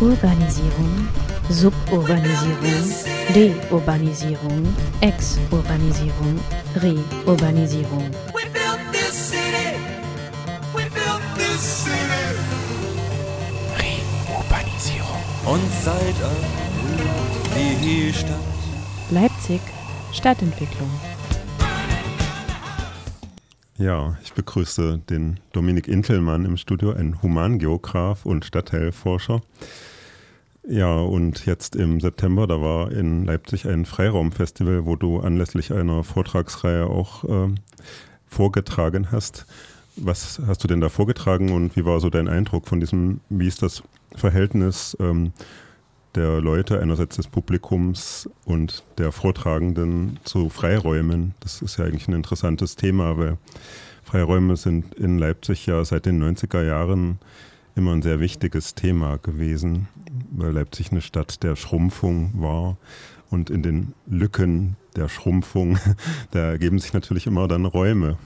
Urbanisierung, Suburbanisierung, Deurbanisierung, Exurbanisierung, Reurbanisierung. Reurbanisierung. Und seit die Stadt. Leipzig Stadtentwicklung. Ja, ich begrüße den Dominik Intelmann im Studio, ein Humangeograf und Stadtteilforscher. Ja, und jetzt im September, da war in Leipzig ein Freiraumfestival, wo du anlässlich einer Vortragsreihe auch äh, vorgetragen hast. Was hast du denn da vorgetragen und wie war so dein Eindruck von diesem, wie ist das Verhältnis ähm, der Leute, einerseits des Publikums und der Vortragenden zu Freiräumen. Das ist ja eigentlich ein interessantes Thema, weil Freiräume sind in Leipzig ja seit den 90er Jahren immer ein sehr wichtiges Thema gewesen, weil Leipzig eine Stadt der Schrumpfung war und in den Lücken der Schrumpfung, da ergeben sich natürlich immer dann Räume.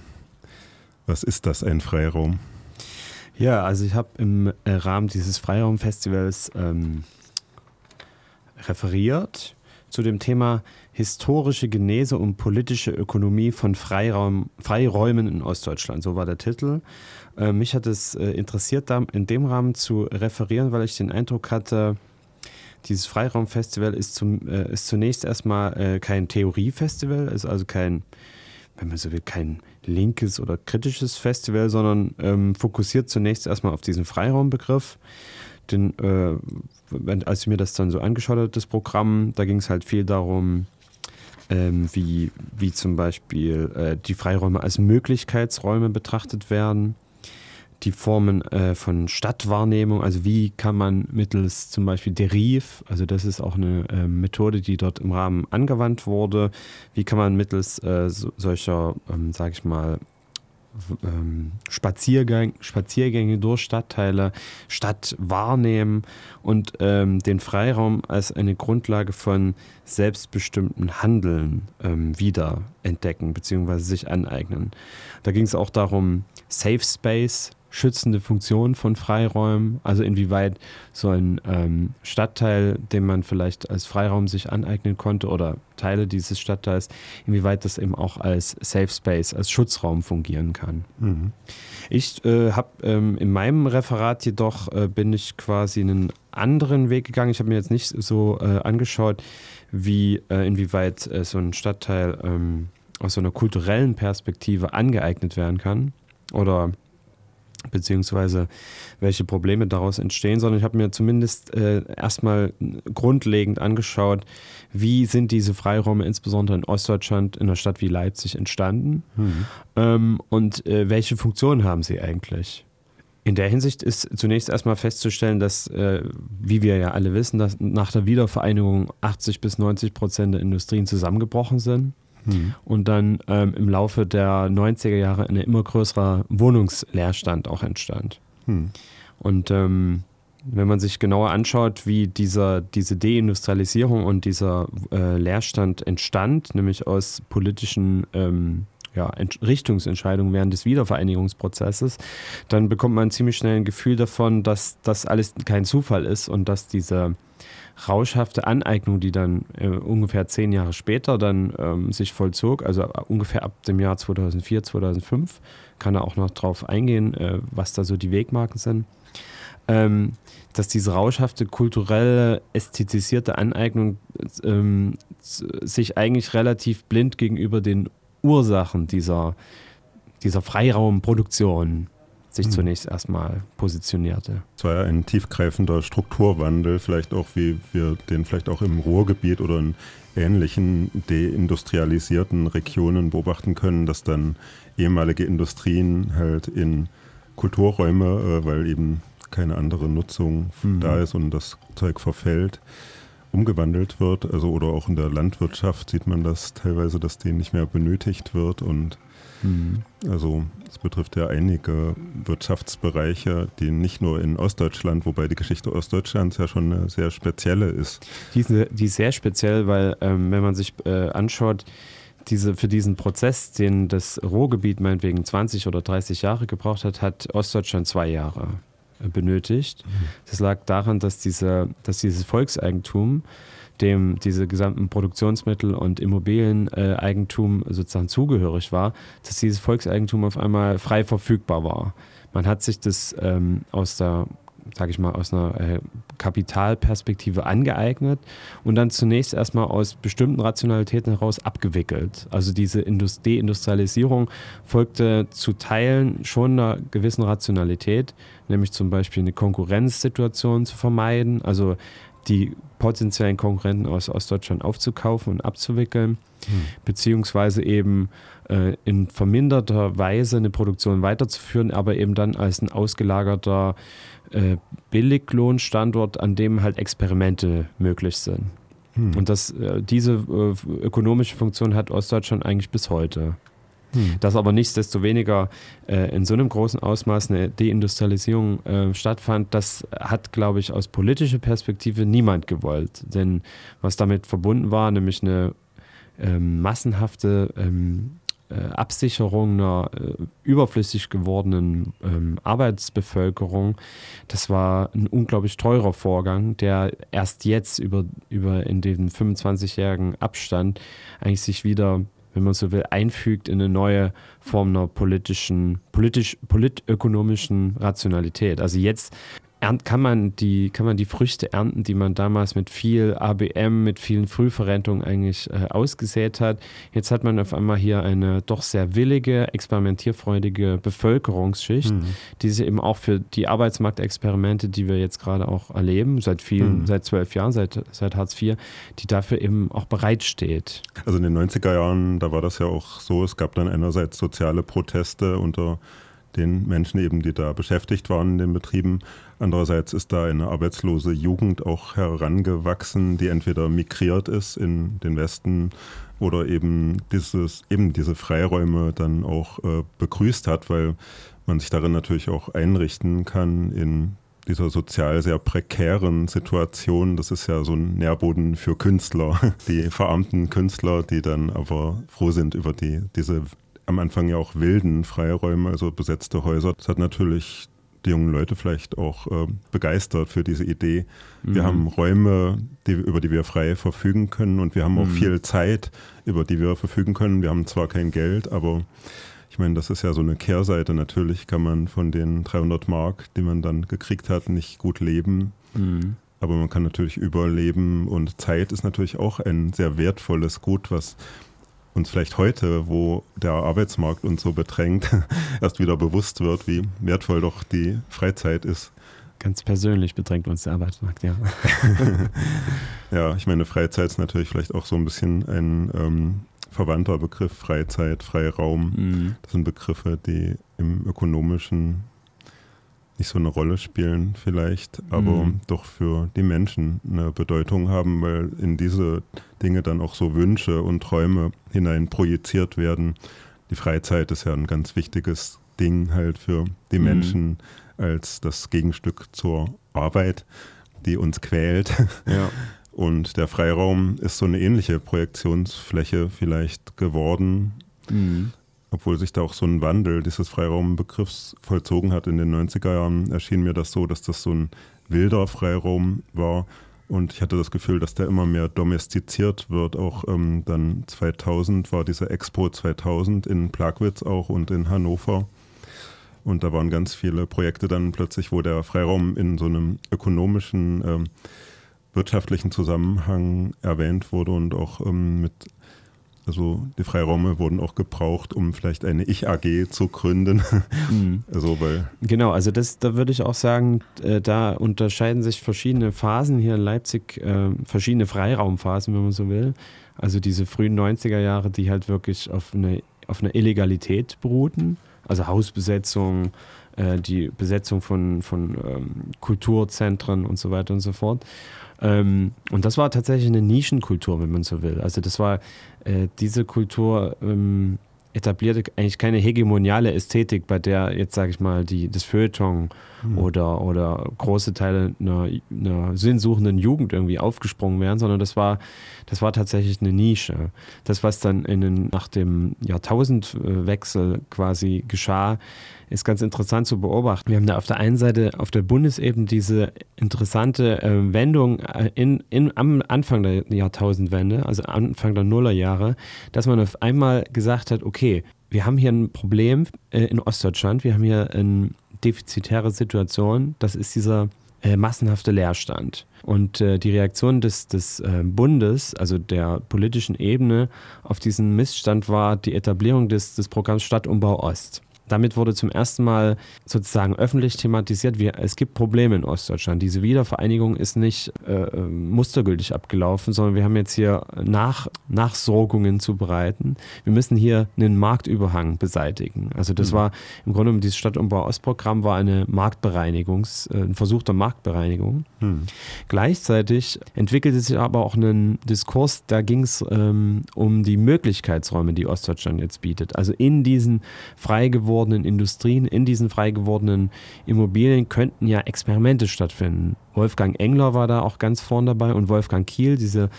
Was ist das, ein Freiraum? Ja, also ich habe im Rahmen dieses Freiraumfestivals ähm, referiert zu dem Thema historische Genese und politische Ökonomie von Freiraum, Freiräumen in Ostdeutschland. So war der Titel. Äh, mich hat es äh, interessiert, in dem Rahmen zu referieren, weil ich den Eindruck hatte, dieses Freiraumfestival ist, zum, äh, ist zunächst erstmal äh, kein Theoriefestival, ist also kein, wenn man so will, kein linkes oder kritisches Festival, sondern ähm, fokussiert zunächst erstmal auf diesen Freiraumbegriff den, äh, als ich mir das dann so angeschaut habe, das Programm, da ging es halt viel darum, ähm, wie, wie zum Beispiel äh, die Freiräume als Möglichkeitsräume betrachtet werden, die Formen äh, von Stadtwahrnehmung, also wie kann man mittels zum Beispiel Deriv, also das ist auch eine äh, Methode, die dort im Rahmen angewandt wurde, wie kann man mittels äh, so, solcher, ähm, sage ich mal, ähm, Spaziergang, Spaziergänge durch Stadtteile, Stadt wahrnehmen und ähm, den Freiraum als eine Grundlage von selbstbestimmten Handeln ähm, wieder entdecken bzw. sich aneignen. Da ging es auch darum, Safe Space schützende Funktion von Freiräumen, also inwieweit so ein ähm, Stadtteil, den man vielleicht als Freiraum sich aneignen konnte oder Teile dieses Stadtteils, inwieweit das eben auch als Safe Space, als Schutzraum fungieren kann. Mhm. Ich äh, habe ähm, in meinem Referat jedoch äh, bin ich quasi einen anderen Weg gegangen. Ich habe mir jetzt nicht so äh, angeschaut, wie äh, inwieweit äh, so ein Stadtteil ähm, aus so einer kulturellen Perspektive angeeignet werden kann oder beziehungsweise welche Probleme daraus entstehen, sondern ich habe mir zumindest äh, erstmal grundlegend angeschaut, wie sind diese Freiräume insbesondere in Ostdeutschland, in einer Stadt wie Leipzig entstanden mhm. ähm, und äh, welche Funktionen haben sie eigentlich. In der Hinsicht ist zunächst erstmal festzustellen, dass, äh, wie wir ja alle wissen, dass nach der Wiedervereinigung 80 bis 90 Prozent der Industrien zusammengebrochen sind. Mhm. Und dann ähm, im Laufe der 90er Jahre ein immer größerer Wohnungsleerstand auch entstand. Mhm. Und ähm, wenn man sich genauer anschaut, wie dieser, diese Deindustrialisierung und dieser äh, Leerstand entstand, nämlich aus politischen ähm, ja, Richtungsentscheidungen während des Wiedervereinigungsprozesses, dann bekommt man ziemlich schnell ein Gefühl davon, dass das alles kein Zufall ist und dass diese rauschhafte Aneignung, die dann äh, ungefähr zehn Jahre später dann ähm, sich vollzog, also äh, ungefähr ab dem Jahr 2004, 2005, kann er auch noch drauf eingehen, äh, was da so die Wegmarken sind, ähm, dass diese rauschhafte, kulturelle, ästhetisierte Aneignung ähm, sich eigentlich relativ blind gegenüber den Ursachen dieser, dieser Freiraumproduktion sich mhm. zunächst erstmal positionierte. Es war ja ein tiefgreifender Strukturwandel, vielleicht auch wie wir den vielleicht auch im Ruhrgebiet oder in ähnlichen deindustrialisierten Regionen beobachten können, dass dann ehemalige Industrien halt in Kulturräume, äh, weil eben keine andere Nutzung mhm. da ist und das Zeug verfällt, umgewandelt wird. Also oder auch in der Landwirtschaft sieht man das teilweise, dass die nicht mehr benötigt wird und Mhm. Also es betrifft ja einige Wirtschaftsbereiche, die nicht nur in Ostdeutschland, wobei die Geschichte Ostdeutschlands ja schon eine sehr spezielle ist. Die ist, die ist sehr speziell, weil ähm, wenn man sich äh, anschaut, diese, für diesen Prozess, den das Ruhrgebiet meinetwegen 20 oder 30 Jahre gebraucht hat, hat Ostdeutschland zwei Jahre benötigt. Mhm. Das lag daran, dass, diese, dass dieses Volkseigentum dem diese gesamten Produktionsmittel und Immobilieneigentum sozusagen zugehörig war, dass dieses Volkseigentum auf einmal frei verfügbar war. Man hat sich das ähm, aus der sage ich mal, aus einer äh, Kapitalperspektive angeeignet und dann zunächst erstmal aus bestimmten Rationalitäten heraus abgewickelt. Also diese Deindustrialisierung folgte zu Teilen schon einer gewissen Rationalität, nämlich zum Beispiel eine Konkurrenzsituation zu vermeiden, also die potenziellen Konkurrenten aus Ostdeutschland aufzukaufen und abzuwickeln, hm. beziehungsweise eben äh, in verminderter Weise eine Produktion weiterzuführen, aber eben dann als ein ausgelagerter äh, Billiglohnstandort, an dem halt Experimente möglich sind. Hm. Und das, äh, diese äh, ökonomische Funktion hat Ostdeutschland eigentlich bis heute. Hm. Dass aber nichtsdestoweniger äh, in so einem großen Ausmaß eine Deindustrialisierung äh, stattfand, das hat, glaube ich, aus politischer Perspektive niemand gewollt. Denn was damit verbunden war, nämlich eine ähm, massenhafte ähm, äh, Absicherung einer äh, überflüssig gewordenen ähm, Arbeitsbevölkerung, das war ein unglaublich teurer Vorgang, der erst jetzt über, über in den 25-jährigen Abstand eigentlich sich wieder wenn man so will, einfügt in eine neue Form einer politischen, politisch, politökonomischen Rationalität. Also jetzt kann man, die, kann man die Früchte ernten, die man damals mit viel ABM, mit vielen Frühverrentungen eigentlich äh, ausgesät hat. Jetzt hat man auf einmal hier eine doch sehr willige, experimentierfreudige Bevölkerungsschicht, mhm. die sich eben auch für die Arbeitsmarktexperimente, die wir jetzt gerade auch erleben, seit vielen, mhm. seit zwölf Jahren, seit, seit Hartz IV, die dafür eben auch bereitsteht. Also in den 90er Jahren, da war das ja auch so, es gab dann einerseits soziale Proteste unter den Menschen eben, die da beschäftigt waren in den Betrieben. Andererseits ist da eine arbeitslose Jugend auch herangewachsen, die entweder migriert ist in den Westen oder eben dieses, eben diese Freiräume dann auch äh, begrüßt hat, weil man sich darin natürlich auch einrichten kann in dieser sozial sehr prekären Situation. Das ist ja so ein Nährboden für Künstler, die verarmten Künstler, die dann aber froh sind über die, diese am Anfang ja auch wilden Freiräume, also besetzte Häuser. Das hat natürlich die jungen Leute vielleicht auch äh, begeistert für diese Idee. Wir mhm. haben Räume, die, über die wir frei verfügen können und wir haben auch mhm. viel Zeit, über die wir verfügen können. Wir haben zwar kein Geld, aber ich meine, das ist ja so eine Kehrseite. Natürlich kann man von den 300 Mark, die man dann gekriegt hat, nicht gut leben. Mhm. Aber man kann natürlich überleben und Zeit ist natürlich auch ein sehr wertvolles Gut, was uns vielleicht heute, wo der Arbeitsmarkt uns so bedrängt, erst wieder bewusst wird, wie wertvoll doch die Freizeit ist. Ganz persönlich bedrängt uns der Arbeitsmarkt, ja. ja, ich meine, Freizeit ist natürlich vielleicht auch so ein bisschen ein ähm, verwandter Begriff, Freizeit, Freiraum. Mhm. Das sind Begriffe, die im ökonomischen nicht so eine Rolle spielen vielleicht, aber mhm. doch für die Menschen eine Bedeutung haben, weil in diese Dinge dann auch so Wünsche und Träume hinein projiziert werden. Die Freizeit ist ja ein ganz wichtiges Ding halt für die mhm. Menschen als das Gegenstück zur Arbeit, die uns quält. Ja. Und der Freiraum ist so eine ähnliche Projektionsfläche vielleicht geworden. Mhm obwohl sich da auch so ein Wandel dieses Freiraumbegriffs vollzogen hat in den 90er Jahren, erschien mir das so, dass das so ein wilder Freiraum war. Und ich hatte das Gefühl, dass der immer mehr domestiziert wird. Auch ähm, dann 2000 war diese Expo 2000 in Plagwitz auch und in Hannover. Und da waren ganz viele Projekte dann plötzlich, wo der Freiraum in so einem ökonomischen, ähm, wirtschaftlichen Zusammenhang erwähnt wurde und auch ähm, mit also die Freiräume wurden auch gebraucht, um vielleicht eine Ich-AG zu gründen. Mhm. Also, weil genau, also das, da würde ich auch sagen, äh, da unterscheiden sich verschiedene Phasen hier in Leipzig, äh, verschiedene Freiraumphasen, wenn man so will. Also diese frühen 90er Jahre, die halt wirklich auf eine, auf eine Illegalität beruhten, also Hausbesetzung, äh, die Besetzung von, von ähm, Kulturzentren und so weiter und so fort. Ähm, und das war tatsächlich eine Nischenkultur, wenn man so will. Also das war äh, diese Kultur ähm, etablierte eigentlich keine hegemoniale Ästhetik, bei der jetzt sage ich mal die das Feuilleton mhm. oder, oder große Teile einer, einer sinnsuchenden Jugend irgendwie aufgesprungen wären, sondern das war, das war tatsächlich eine Nische. Das, was dann in den, nach dem Jahrtausendwechsel quasi geschah, ist ganz interessant zu beobachten. Wir haben da auf der einen Seite auf der Bundesebene diese interessante äh, Wendung äh, in, in, am Anfang der Jahrtausendwende, also Anfang der Nullerjahre, dass man auf einmal gesagt hat, okay, wir haben hier ein Problem äh, in Ostdeutschland, wir haben hier eine defizitäre Situation, das ist dieser äh, massenhafte Leerstand. Und äh, die Reaktion des, des äh, Bundes, also der politischen Ebene, auf diesen Missstand war die Etablierung des, des Programms Stadtumbau Ost. Damit wurde zum ersten Mal sozusagen öffentlich thematisiert, wie, es gibt Probleme in Ostdeutschland. Diese Wiedervereinigung ist nicht äh, mustergültig abgelaufen, sondern wir haben jetzt hier Nach Nachsorgungen zu bereiten. Wir müssen hier einen Marktüberhang beseitigen. Also das mhm. war im Grunde genommen dieses Stadtumbau-Ostprogramm war eine Marktbereinigungs, äh, ein Versuch der Marktbereinigung. Mhm. Gleichzeitig entwickelte sich aber auch ein Diskurs, da ging es ähm, um die Möglichkeitsräume, die Ostdeutschland jetzt bietet. Also in diesen frei gewordenen gewordenen Industrien, in diesen frei gewordenen Immobilien könnten ja Experimente stattfinden. Wolfgang Engler war da auch ganz vorn dabei und Wolfgang Kiel, diese,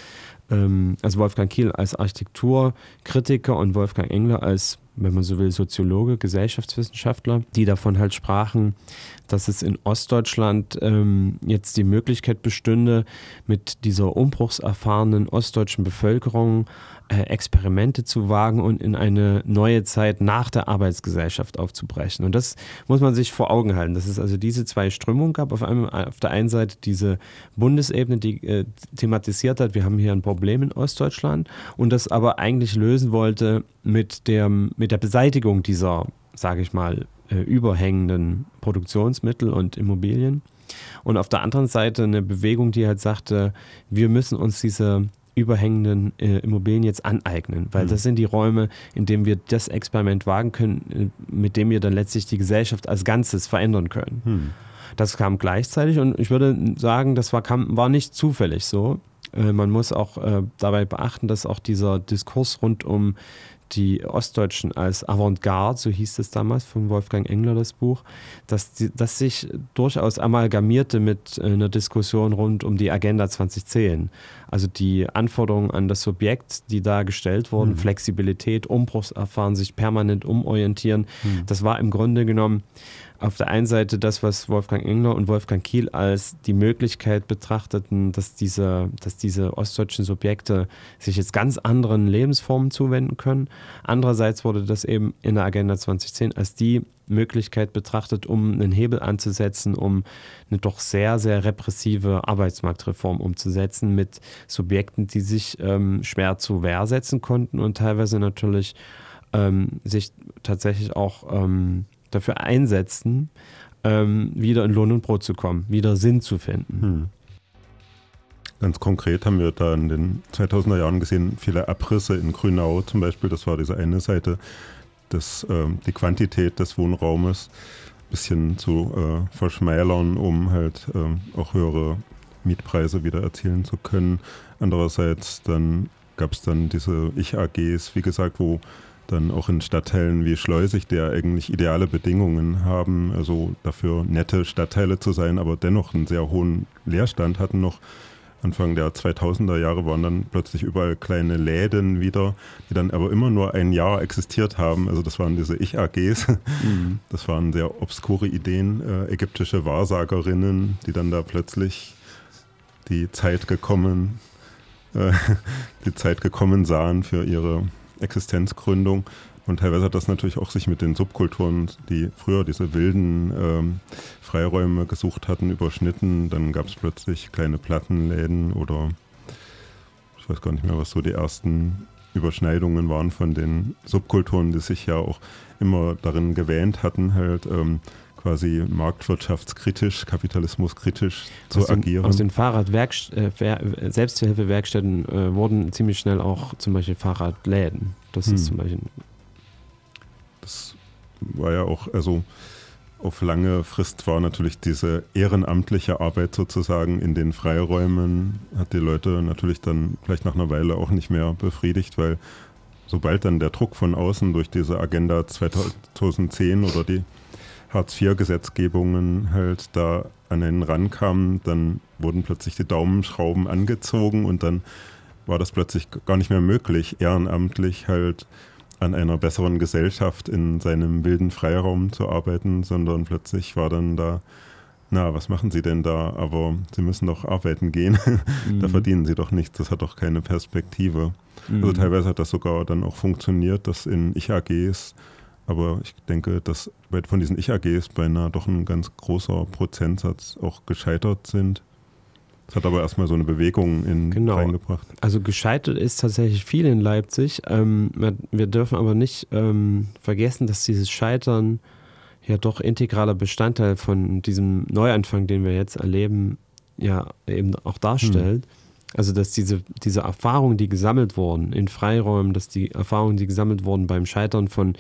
ähm, also Wolfgang Kiel als Architekturkritiker und Wolfgang Engler als, wenn man so will, Soziologe, Gesellschaftswissenschaftler, die davon halt sprachen, dass es in Ostdeutschland ähm, jetzt die Möglichkeit bestünde, mit dieser umbruchserfahrenen ostdeutschen Bevölkerung äh, Experimente zu wagen und in eine neue Zeit nach der Arbeitsgesellschaft aufzubrechen. Und das muss man sich vor Augen halten, dass es also diese zwei Strömungen gab. Auf, einem, auf der einen Seite diese Bundesebene, die äh, thematisiert hat, wir haben hier ein Problem in Ostdeutschland und das aber eigentlich lösen wollte mit der, mit der Beseitigung dieser, sage ich mal, äh, überhängenden Produktionsmittel und Immobilien. Und auf der anderen Seite eine Bewegung, die halt sagte, wir müssen uns diese überhängenden äh, Immobilien jetzt aneignen, weil mhm. das sind die Räume, in denen wir das Experiment wagen können, äh, mit dem wir dann letztlich die Gesellschaft als Ganzes verändern können. Mhm. Das kam gleichzeitig und ich würde sagen, das war, kam, war nicht zufällig so. Äh, man muss auch äh, dabei beachten, dass auch dieser Diskurs rund um die Ostdeutschen als Avantgarde, so hieß es damals von Wolfgang Engler das Buch, dass, die, dass sich durchaus amalgamierte mit äh, einer Diskussion rund um die Agenda 2010. Also die Anforderungen an das Subjekt, die da gestellt wurden, mhm. Flexibilität, Umbruchserfahren, sich permanent umorientieren, mhm. das war im Grunde genommen auf der einen Seite das, was Wolfgang Engler und Wolfgang Kiel als die Möglichkeit betrachteten, dass diese, dass diese ostdeutschen Subjekte sich jetzt ganz anderen Lebensformen zuwenden können. Andererseits wurde das eben in der Agenda 2010 als die Möglichkeit betrachtet, um einen Hebel anzusetzen, um eine doch sehr, sehr repressive Arbeitsmarktreform umzusetzen mit Subjekten, die sich ähm, schwer zu Wehr setzen konnten und teilweise natürlich ähm, sich tatsächlich auch ähm, dafür einsetzen, ähm, wieder in Lohn und Brot zu kommen, wieder Sinn zu finden. Hm. Ganz konkret haben wir da in den 2000er Jahren gesehen, viele Abrisse in Grünau zum Beispiel. Das war diese eine Seite, das, äh, die Quantität des Wohnraumes ein bisschen zu äh, verschmälern, um halt äh, auch höhere Mietpreise wieder erzielen zu können. Andererseits dann gab es dann diese Ich-AGs, wie gesagt, wo dann auch in Stadtteilen wie Schleusig, der eigentlich ideale Bedingungen haben, also dafür nette Stadtteile zu sein, aber dennoch einen sehr hohen Leerstand hatten noch. Anfang der 2000er Jahre waren dann plötzlich überall kleine Läden wieder, die dann aber immer nur ein Jahr existiert haben. Also das waren diese Ich-AGs. Mhm. Das waren sehr obskure Ideen, äh, ägyptische Wahrsagerinnen, die dann da plötzlich die Zeit gekommen, äh, die Zeit gekommen sahen für ihre Existenzgründung. Und teilweise hat das natürlich auch sich mit den Subkulturen, die früher diese wilden ähm, Freiräume gesucht hatten, überschnitten. Dann gab es plötzlich kleine Plattenläden oder ich weiß gar nicht mehr, was so die ersten Überschneidungen waren von den Subkulturen, die sich ja auch immer darin gewähnt hatten, halt ähm, quasi marktwirtschaftskritisch, kapitalismuskritisch zu den, agieren. Aus den Fahrradwerkst äh, äh, wurden ziemlich schnell auch zum Beispiel Fahrradläden. Das hm. ist zum Beispiel. Das war ja auch, also auf lange Frist war natürlich diese ehrenamtliche Arbeit sozusagen in den Freiräumen, hat die Leute natürlich dann vielleicht nach einer Weile auch nicht mehr befriedigt, weil sobald dann der Druck von außen durch diese Agenda 2010 oder die Hartz-IV-Gesetzgebungen halt da an einen rankamen, dann wurden plötzlich die Daumenschrauben angezogen und dann war das plötzlich gar nicht mehr möglich, ehrenamtlich halt an einer besseren Gesellschaft in seinem wilden Freiraum zu arbeiten, sondern plötzlich war dann da, na, was machen Sie denn da? Aber Sie müssen doch arbeiten gehen. Mhm. da verdienen Sie doch nichts, das hat doch keine Perspektive. Also mhm. Also teilweise hat das sogar dann auch funktioniert, dass in Ich-AGs, aber ich denke, dass von diesen Ich-AGs beinahe doch ein ganz großer Prozentsatz auch gescheitert sind. Das hat aber erstmal so eine Bewegung in genau. reingebracht. Also gescheitert ist tatsächlich viel in Leipzig. Ähm, wir dürfen aber nicht ähm, vergessen, dass dieses Scheitern ja doch integraler Bestandteil von diesem Neuanfang, den wir jetzt erleben, ja eben auch darstellt. Hm. Also dass diese, diese Erfahrungen, die gesammelt wurden in Freiräumen, dass die Erfahrungen, die gesammelt wurden beim Scheitern von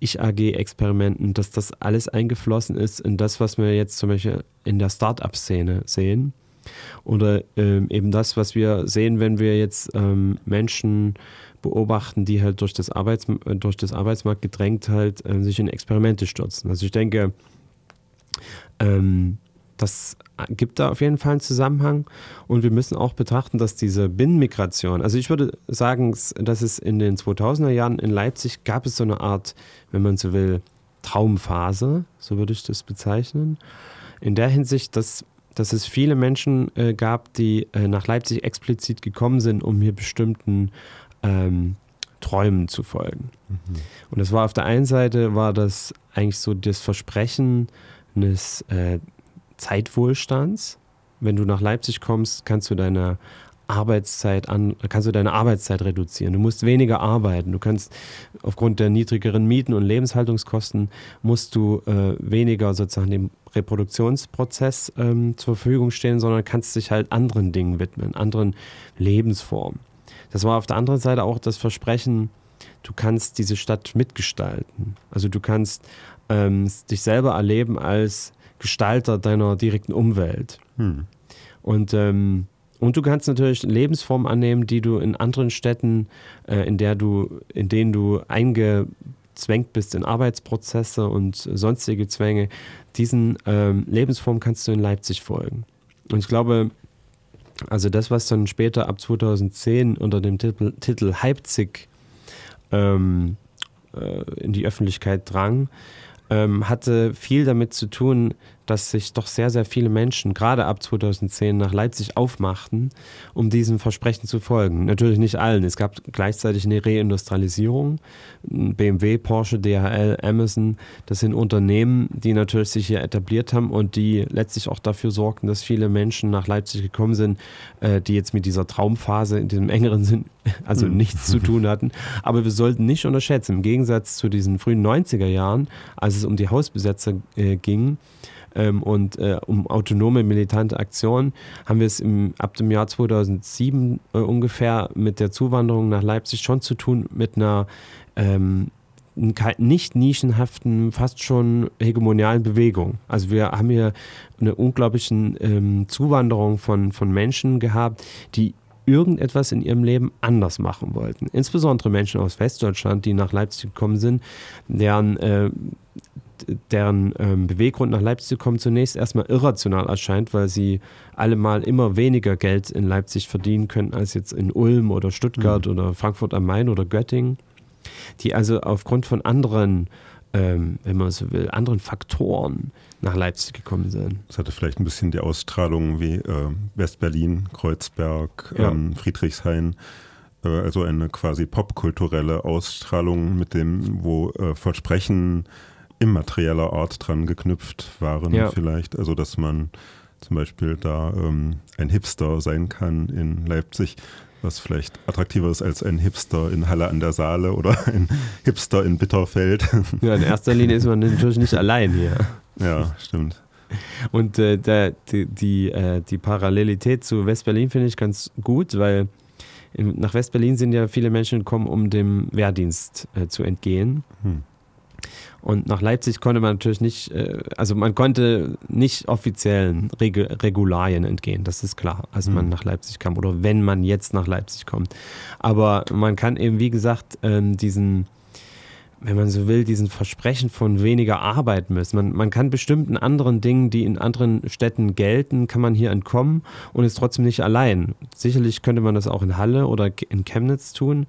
Ich-AG-Experimenten, dass das alles eingeflossen ist in das, was wir jetzt zum Beispiel in der Start-up-Szene sehen. Oder ähm, eben das, was wir sehen, wenn wir jetzt ähm, Menschen beobachten, die halt durch das, Arbeits durch das Arbeitsmarkt gedrängt halt äh, sich in Experimente stürzen. Also ich denke, ähm, das gibt da auf jeden Fall einen Zusammenhang. Und wir müssen auch betrachten, dass diese Binnenmigration, also ich würde sagen, dass es in den 2000er Jahren in Leipzig gab es so eine Art, wenn man so will, Traumphase, so würde ich das bezeichnen. In der Hinsicht, dass dass es viele Menschen äh, gab, die äh, nach Leipzig explizit gekommen sind, um hier bestimmten ähm, Träumen zu folgen. Mhm. Und das war auf der einen Seite war das eigentlich so das Versprechen eines äh, Zeitwohlstands. Wenn du nach Leipzig kommst, kannst du deine Arbeitszeit an, kannst du deine Arbeitszeit reduzieren. Du musst weniger arbeiten. Du kannst aufgrund der niedrigeren Mieten und Lebenshaltungskosten musst du äh, weniger sozusagen dem Reproduktionsprozess ähm, zur Verfügung stehen, sondern kannst dich halt anderen Dingen widmen, anderen Lebensformen. Das war auf der anderen Seite auch das Versprechen, du kannst diese Stadt mitgestalten. Also du kannst ähm, dich selber erleben als Gestalter deiner direkten Umwelt. Hm. Und ähm, und du kannst natürlich Lebensformen annehmen, die du in anderen Städten, äh, in, der du, in denen du eingezwängt bist in Arbeitsprozesse und sonstige Zwänge. Diesen ähm, Lebensformen kannst du in Leipzig folgen. Und ich glaube, also das, was dann später ab 2010 unter dem Titel, Titel Leipzig ähm, äh, in die Öffentlichkeit drang, ähm, hatte viel damit zu tun, dass sich doch sehr, sehr viele Menschen gerade ab 2010 nach Leipzig aufmachten, um diesem Versprechen zu folgen. Natürlich nicht allen. Es gab gleichzeitig eine Reindustrialisierung. BMW, Porsche, DHL, Amazon, das sind Unternehmen, die natürlich sich hier etabliert haben und die letztlich auch dafür sorgten, dass viele Menschen nach Leipzig gekommen sind, äh, die jetzt mit dieser Traumphase in diesem engeren Sinn also mhm. nichts zu tun hatten. Aber wir sollten nicht unterschätzen, im Gegensatz zu diesen frühen 90er Jahren, als es um die Hausbesetzer äh, ging, ähm, und äh, um autonome militante Aktionen haben wir es im, ab dem Jahr 2007 äh, ungefähr mit der Zuwanderung nach Leipzig schon zu tun mit einer ähm, nicht nischenhaften, fast schon hegemonialen Bewegung. Also wir haben hier eine unglaubliche ähm, Zuwanderung von, von Menschen gehabt, die irgendetwas in ihrem Leben anders machen wollten. Insbesondere Menschen aus Westdeutschland, die nach Leipzig gekommen sind, deren äh, deren ähm, Beweggrund nach Leipzig zu kommen zunächst erstmal irrational erscheint, weil sie alle mal immer weniger Geld in Leipzig verdienen können als jetzt in Ulm oder Stuttgart mhm. oder Frankfurt am Main oder Göttingen, die also aufgrund von anderen, ähm, wenn man so will, anderen Faktoren nach Leipzig gekommen sind. Das hatte vielleicht ein bisschen die Ausstrahlung wie äh, Westberlin, Kreuzberg, ja. ähm, Friedrichshain äh, also eine quasi popkulturelle Ausstrahlung mit dem, wo äh, Versprechen immaterieller Art dran geknüpft waren ja. vielleicht. Also dass man zum Beispiel da ähm, ein Hipster sein kann in Leipzig, was vielleicht attraktiver ist als ein Hipster in Halle an der Saale oder ein Hipster in Bitterfeld. Ja, in erster Linie ist man natürlich nicht allein hier. Ja, stimmt. Und äh, der, die, die, äh, die Parallelität zu West-Berlin finde ich ganz gut, weil nach West-Berlin sind ja viele Menschen gekommen, um dem Wehrdienst äh, zu entgehen. Hm. Und nach Leipzig konnte man natürlich nicht, äh, also man konnte nicht offiziellen Regularien entgehen, das ist klar, als man mhm. nach Leipzig kam oder wenn man jetzt nach Leipzig kommt. Aber man kann eben, wie gesagt, ähm, diesen wenn man so will, diesen Versprechen von weniger Arbeit müssen. Man, man kann bestimmten anderen Dingen, die in anderen Städten gelten, kann man hier entkommen und ist trotzdem nicht allein. Sicherlich könnte man das auch in Halle oder in Chemnitz tun,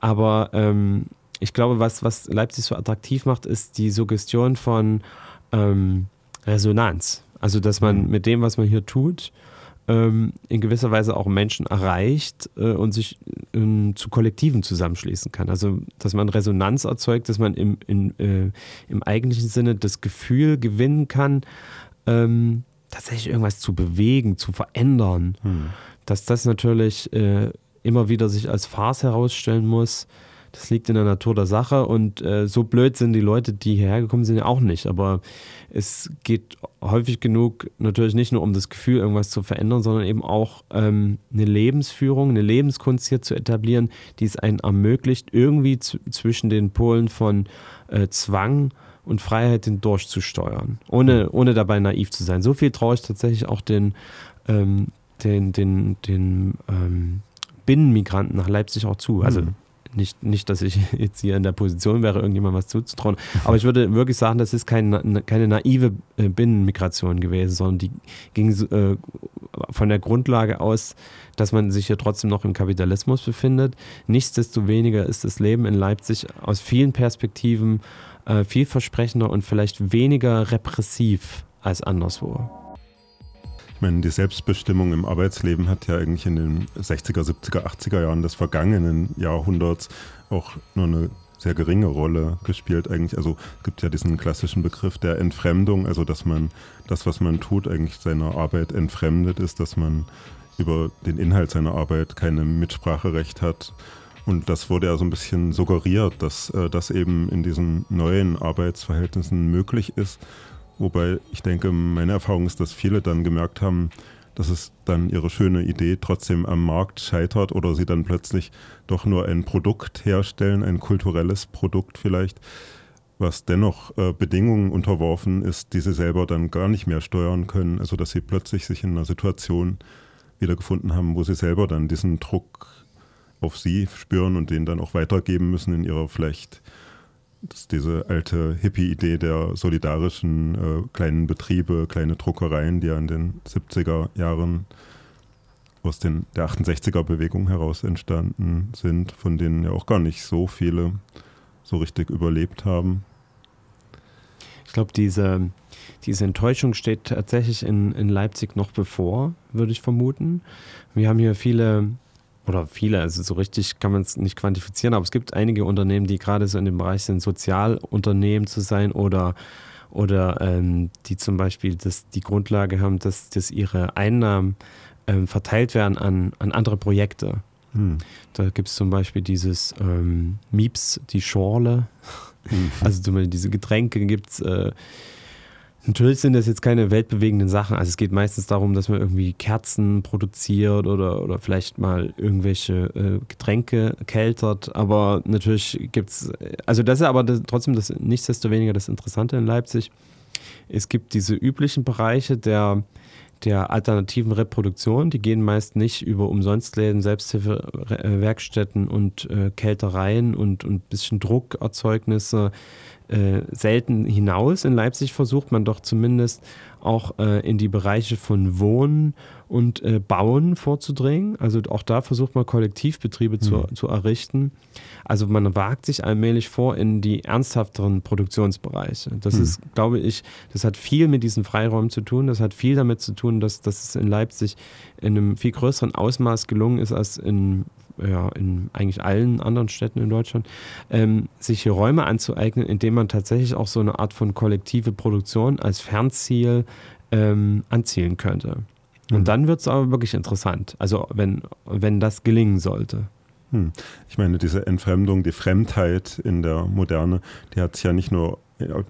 aber ähm, ich glaube, was, was Leipzig so attraktiv macht, ist die Suggestion von ähm, Resonanz. Also, dass man mhm. mit dem, was man hier tut, ähm, in gewisser Weise auch Menschen erreicht äh, und sich ähm, zu Kollektiven zusammenschließen kann. Also, dass man Resonanz erzeugt, dass man im, in, äh, im eigentlichen Sinne das Gefühl gewinnen kann, ähm, tatsächlich irgendwas zu bewegen, zu verändern. Hm. Dass das natürlich äh, immer wieder sich als Farce herausstellen muss, das liegt in der Natur der Sache und äh, so blöd sind die Leute, die hierher gekommen sind, auch nicht. Aber es geht häufig genug natürlich nicht nur um das Gefühl, irgendwas zu verändern, sondern eben auch ähm, eine Lebensführung, eine Lebenskunst hier zu etablieren, die es einen ermöglicht, irgendwie zwischen den Polen von äh, Zwang und Freiheit hindurchzusteuern, ohne, ohne dabei naiv zu sein. So viel traue ich tatsächlich auch den, ähm, den, den, den ähm, Binnenmigranten nach Leipzig auch zu. Also mhm. Nicht, nicht, dass ich jetzt hier in der Position wäre, irgendjemandem was zuzutrauen. Aber ich würde wirklich sagen, das ist kein, keine naive äh, Binnenmigration gewesen, sondern die ging äh, von der Grundlage aus, dass man sich hier trotzdem noch im Kapitalismus befindet. Nichtsdestoweniger ist das Leben in Leipzig aus vielen Perspektiven äh, vielversprechender und vielleicht weniger repressiv als anderswo. Ich meine, die Selbstbestimmung im Arbeitsleben hat ja eigentlich in den 60er, 70er, 80er Jahren des vergangenen Jahrhunderts auch nur eine sehr geringe Rolle gespielt eigentlich. Also es gibt ja diesen klassischen Begriff der Entfremdung, also dass man das, was man tut, eigentlich seiner Arbeit entfremdet ist, dass man über den Inhalt seiner Arbeit keine Mitspracherecht hat. Und das wurde ja so ein bisschen suggeriert, dass äh, das eben in diesen neuen Arbeitsverhältnissen möglich ist Wobei ich denke, meine Erfahrung ist, dass viele dann gemerkt haben, dass es dann ihre schöne Idee trotzdem am Markt scheitert oder sie dann plötzlich doch nur ein Produkt herstellen, ein kulturelles Produkt vielleicht, was dennoch äh, Bedingungen unterworfen ist, die sie selber dann gar nicht mehr steuern können. Also dass sie plötzlich sich in einer Situation wiedergefunden haben, wo sie selber dann diesen Druck auf sie spüren und den dann auch weitergeben müssen in ihrer vielleicht das ist diese alte Hippie-Idee der solidarischen äh, kleinen Betriebe, kleine Druckereien, die ja in den 70er Jahren aus den, der 68er-Bewegung heraus entstanden sind, von denen ja auch gar nicht so viele so richtig überlebt haben. Ich glaube, diese, diese Enttäuschung steht tatsächlich in, in Leipzig noch bevor, würde ich vermuten. Wir haben hier viele oder viele, also so richtig kann man es nicht quantifizieren, aber es gibt einige Unternehmen, die gerade so in dem Bereich sind, Sozialunternehmen zu sein oder, oder ähm, die zum Beispiel das, die Grundlage haben, dass, dass ihre Einnahmen ähm, verteilt werden an, an andere Projekte. Hm. Da gibt es zum Beispiel dieses ähm, Mieps, die Schorle. Hm. Also zum Beispiel diese Getränke gibt es. Äh, Natürlich sind das jetzt keine weltbewegenden Sachen. Also es geht meistens darum, dass man irgendwie Kerzen produziert oder, oder vielleicht mal irgendwelche äh, Getränke keltert. Aber natürlich gibt es, also das ist aber das, trotzdem das nichtsdestoweniger das Interessante in Leipzig. Es gibt diese üblichen Bereiche der, der alternativen Reproduktion, die gehen meist nicht über Umsonstläden, Selbsthilfewerkstätten und äh, Kältereien und ein bisschen Druckerzeugnisse äh, selten hinaus. In Leipzig versucht man doch zumindest auch äh, in die Bereiche von Wohnen und äh, Bauen vorzudringen. Also auch da versucht man Kollektivbetriebe mhm. zu, zu errichten. Also man wagt sich allmählich vor in die ernsthafteren Produktionsbereiche. Das mhm. ist, glaube ich, das hat viel mit diesen Freiräumen zu tun. Das hat viel damit zu tun, dass, dass es in Leipzig in einem viel größeren Ausmaß gelungen ist als in ja, in eigentlich allen anderen Städten in Deutschland, ähm, sich hier Räume anzueignen, indem man tatsächlich auch so eine Art von kollektive Produktion als Fernziel ähm, anzielen könnte. Und mhm. dann wird es aber wirklich interessant, also wenn, wenn das gelingen sollte. Hm. Ich meine, diese Entfremdung, die Fremdheit in der Moderne, die hat sich ja nicht nur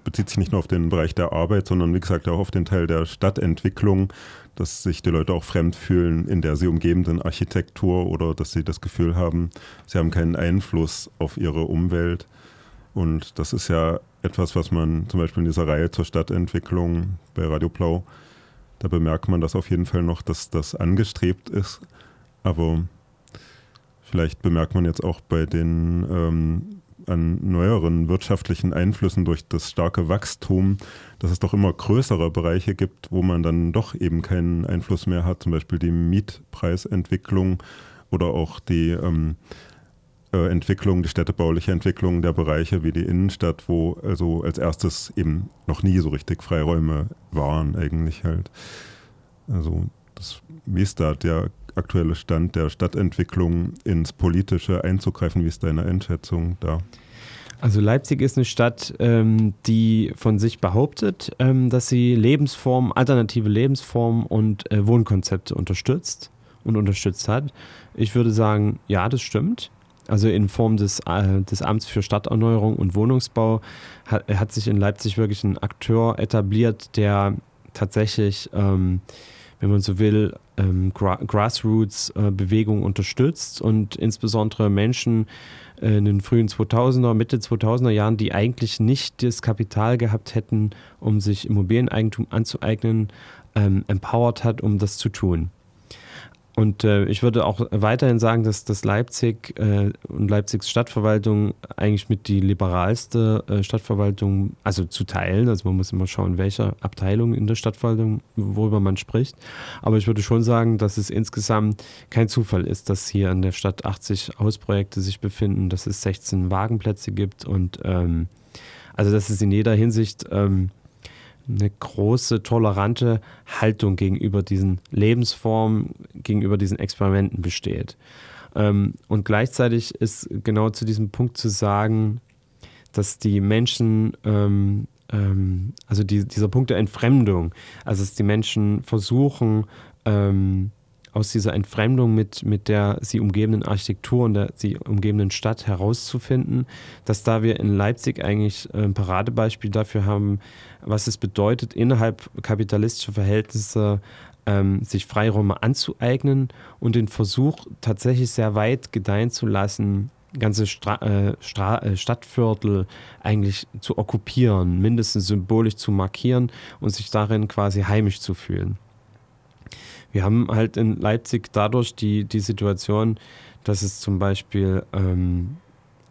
bezieht sich nicht nur auf den Bereich der Arbeit, sondern wie gesagt auch auf den Teil der Stadtentwicklung, dass sich die Leute auch fremd fühlen in der sie umgebenden Architektur oder dass sie das Gefühl haben, sie haben keinen Einfluss auf ihre Umwelt. Und das ist ja etwas, was man zum Beispiel in dieser Reihe zur Stadtentwicklung bei Radio Blau, da bemerkt man das auf jeden Fall noch, dass das angestrebt ist. Aber vielleicht bemerkt man jetzt auch bei den ähm, an neueren wirtschaftlichen Einflüssen durch das starke Wachstum, dass es doch immer größere Bereiche gibt, wo man dann doch eben keinen Einfluss mehr hat, zum Beispiel die Mietpreisentwicklung oder auch die ähm, äh, Entwicklung, die städtebauliche Entwicklung der Bereiche wie die Innenstadt, wo also als erstes eben noch nie so richtig Freiräume waren eigentlich halt. Also das, wie ist da der aktuelle Stand der Stadtentwicklung ins Politische einzugreifen? Wie ist deine Einschätzung da? Also Leipzig ist eine Stadt, ähm, die von sich behauptet, ähm, dass sie Lebensformen, alternative Lebensformen und äh, Wohnkonzepte unterstützt und unterstützt hat. Ich würde sagen, ja, das stimmt. Also in Form des, äh, des Amts für Stadterneuerung und Wohnungsbau hat, hat, sich in Leipzig wirklich ein Akteur etabliert, der tatsächlich, ähm, wenn man so will, ähm, Gra Grassroots-Bewegung äh, unterstützt und insbesondere Menschen äh, in den frühen 2000er, Mitte 2000er Jahren, die eigentlich nicht das Kapital gehabt hätten, um sich Immobilieneigentum anzueignen, ähm, empowered hat, um das zu tun. Und äh, ich würde auch weiterhin sagen, dass, dass Leipzig äh, und Leipzigs Stadtverwaltung eigentlich mit die liberalste äh, Stadtverwaltung, also zu teilen, also man muss immer schauen, welche Abteilung in der Stadtverwaltung, worüber man spricht. Aber ich würde schon sagen, dass es insgesamt kein Zufall ist, dass hier in der Stadt 80 Hausprojekte sich befinden, dass es 16 Wagenplätze gibt und ähm, also dass es in jeder Hinsicht ähm, eine große, tolerante Haltung gegenüber diesen Lebensformen, gegenüber diesen Experimenten besteht. Ähm, und gleichzeitig ist genau zu diesem Punkt zu sagen, dass die Menschen, ähm, ähm, also die, dieser Punkt der Entfremdung, also dass die Menschen versuchen, aus dieser Entfremdung mit, mit der sie umgebenden Architektur und der sie umgebenden Stadt herauszufinden, dass da wir in Leipzig eigentlich ein Paradebeispiel dafür haben, was es bedeutet, innerhalb kapitalistischer Verhältnisse ähm, sich Freiräume anzueignen und den Versuch tatsächlich sehr weit gedeihen zu lassen, ganze Stra äh, Stra äh, Stadtviertel eigentlich zu okkupieren, mindestens symbolisch zu markieren und sich darin quasi heimisch zu fühlen. Wir haben halt in Leipzig dadurch die, die Situation, dass es zum Beispiel, ähm,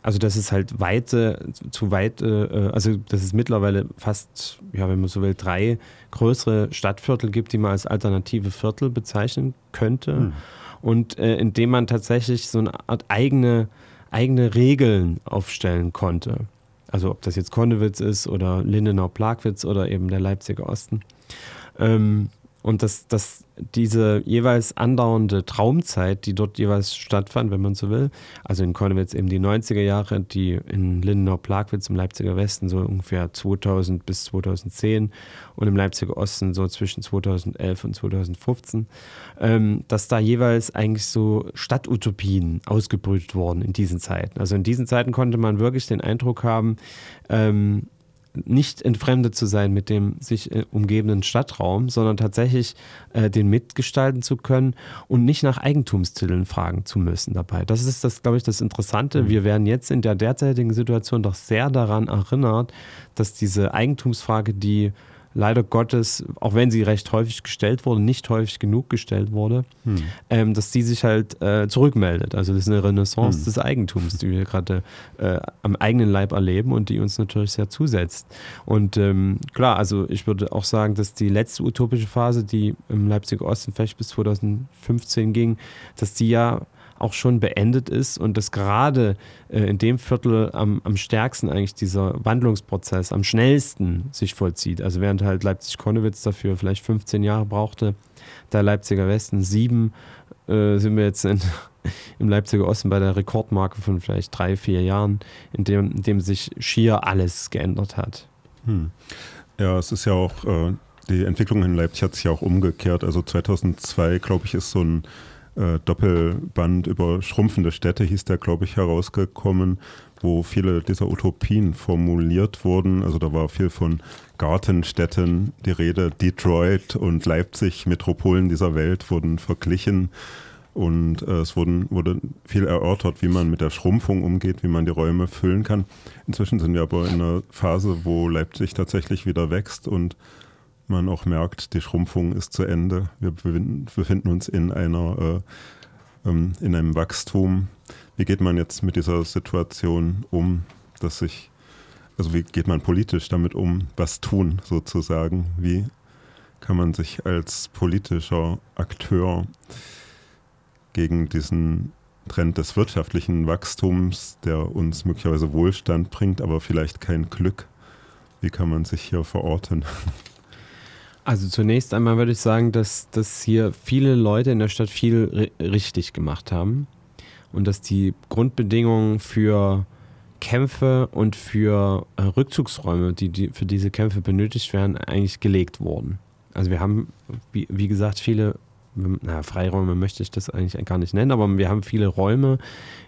also dass es halt weite, zu weit, äh, also dass es mittlerweile fast, ja, wenn man so will, drei größere Stadtviertel gibt, die man als alternative Viertel bezeichnen könnte. Hm. Und äh, indem man tatsächlich so eine Art eigene, eigene Regeln aufstellen konnte. Also ob das jetzt Konnewitz ist oder Lindenau-Plagwitz oder eben der Leipziger Osten. Ähm, und dass, dass diese jeweils andauernde Traumzeit, die dort jeweils stattfand, wenn man so will, also in Konnewitz eben die 90er Jahre, die in Lindenau-Plagwitz im Leipziger Westen so ungefähr 2000 bis 2010 und im Leipziger Osten so zwischen 2011 und 2015, ähm, dass da jeweils eigentlich so Stadtutopien ausgebrütet wurden in diesen Zeiten. Also in diesen Zeiten konnte man wirklich den Eindruck haben, ähm, nicht entfremdet zu sein mit dem sich äh, umgebenden Stadtraum, sondern tatsächlich äh, den mitgestalten zu können und nicht nach Eigentumstiteln fragen zu müssen dabei. Das ist das, glaube ich, das Interessante. Mhm. Wir werden jetzt in der derzeitigen Situation doch sehr daran erinnert, dass diese Eigentumsfrage, die leider Gottes, auch wenn sie recht häufig gestellt wurde, nicht häufig genug gestellt wurde, hm. ähm, dass die sich halt äh, zurückmeldet. Also das ist eine Renaissance hm. des Eigentums, die wir gerade äh, am eigenen Leib erleben und die uns natürlich sehr zusetzt. Und ähm, klar, also ich würde auch sagen, dass die letzte utopische Phase, die im Leipziger Osten vielleicht bis 2015 ging, dass die ja auch schon beendet ist und dass gerade äh, in dem Viertel am, am stärksten eigentlich dieser Wandlungsprozess am schnellsten sich vollzieht. Also während halt Leipzig-Konnewitz dafür vielleicht 15 Jahre brauchte, der Leipziger Westen sieben, äh, sind wir jetzt in, im Leipziger Osten bei der Rekordmarke von vielleicht drei, vier Jahren, in dem, in dem sich schier alles geändert hat. Hm. Ja, es ist ja auch, äh, die Entwicklung in Leipzig hat sich ja auch umgekehrt. Also 2002, glaube ich, ist so ein äh, Doppelband über schrumpfende Städte, hieß der, glaube ich, herausgekommen, wo viele dieser Utopien formuliert wurden. Also da war viel von Gartenstädten die Rede. Detroit und Leipzig, Metropolen dieser Welt, wurden verglichen. Und äh, es wurden, wurde viel erörtert, wie man mit der Schrumpfung umgeht, wie man die Räume füllen kann. Inzwischen sind wir aber in einer Phase, wo Leipzig tatsächlich wieder wächst und man auch merkt, die Schrumpfung ist zu Ende. Wir befinden uns in einer äh, ähm, in einem Wachstum. Wie geht man jetzt mit dieser Situation um? dass sich, also wie geht man politisch damit um, was tun sozusagen? Wie kann man sich als politischer Akteur gegen diesen Trend des wirtschaftlichen Wachstums, der uns möglicherweise Wohlstand bringt, aber vielleicht kein Glück. Wie kann man sich hier verorten? Also zunächst einmal würde ich sagen, dass, dass hier viele Leute in der Stadt viel richtig gemacht haben und dass die Grundbedingungen für Kämpfe und für äh, Rückzugsräume, die, die für diese Kämpfe benötigt werden, eigentlich gelegt wurden. Also wir haben, wie, wie gesagt, viele na, Freiräume möchte ich das eigentlich gar nicht nennen, aber wir haben viele Räume,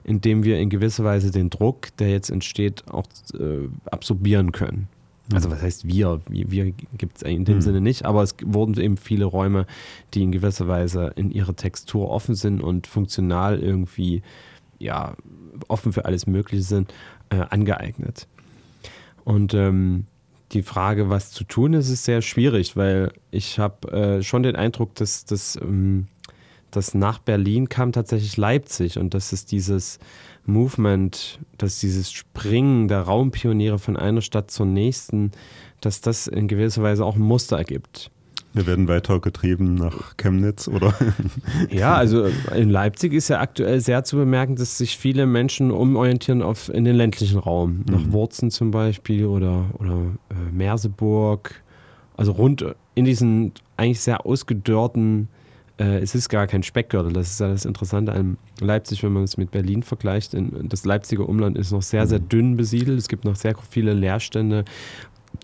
in denen wir in gewisser Weise den Druck, der jetzt entsteht, auch äh, absorbieren können. Also was heißt wir? Wir, gibt es in dem mhm. Sinne nicht, aber es wurden eben viele Räume, die in gewisser Weise in ihrer Textur offen sind und funktional irgendwie ja offen für alles Mögliche sind, äh, angeeignet. Und ähm, die Frage, was zu tun ist, ist sehr schwierig, weil ich habe äh, schon den Eindruck, dass, dass, ähm, dass nach Berlin kam tatsächlich Leipzig und dass es dieses Movement, dass dieses Springen der Raumpioniere von einer Stadt zur nächsten, dass das in gewisser Weise auch ein Muster ergibt. Wir werden weiter getrieben nach Chemnitz, oder? Ja, also in Leipzig ist ja aktuell sehr zu bemerken, dass sich viele Menschen umorientieren auf, in den ländlichen Raum. Mhm. Nach Wurzen zum Beispiel oder, oder äh, Merseburg. Also rund in diesen eigentlich sehr ausgedörrten, äh, es ist gar kein Speckgürtel. Das ist ja das Interessante an Leipzig, wenn man es mit Berlin vergleicht. Das Leipziger Umland ist noch sehr, sehr mhm. dünn besiedelt. Es gibt noch sehr viele Leerstände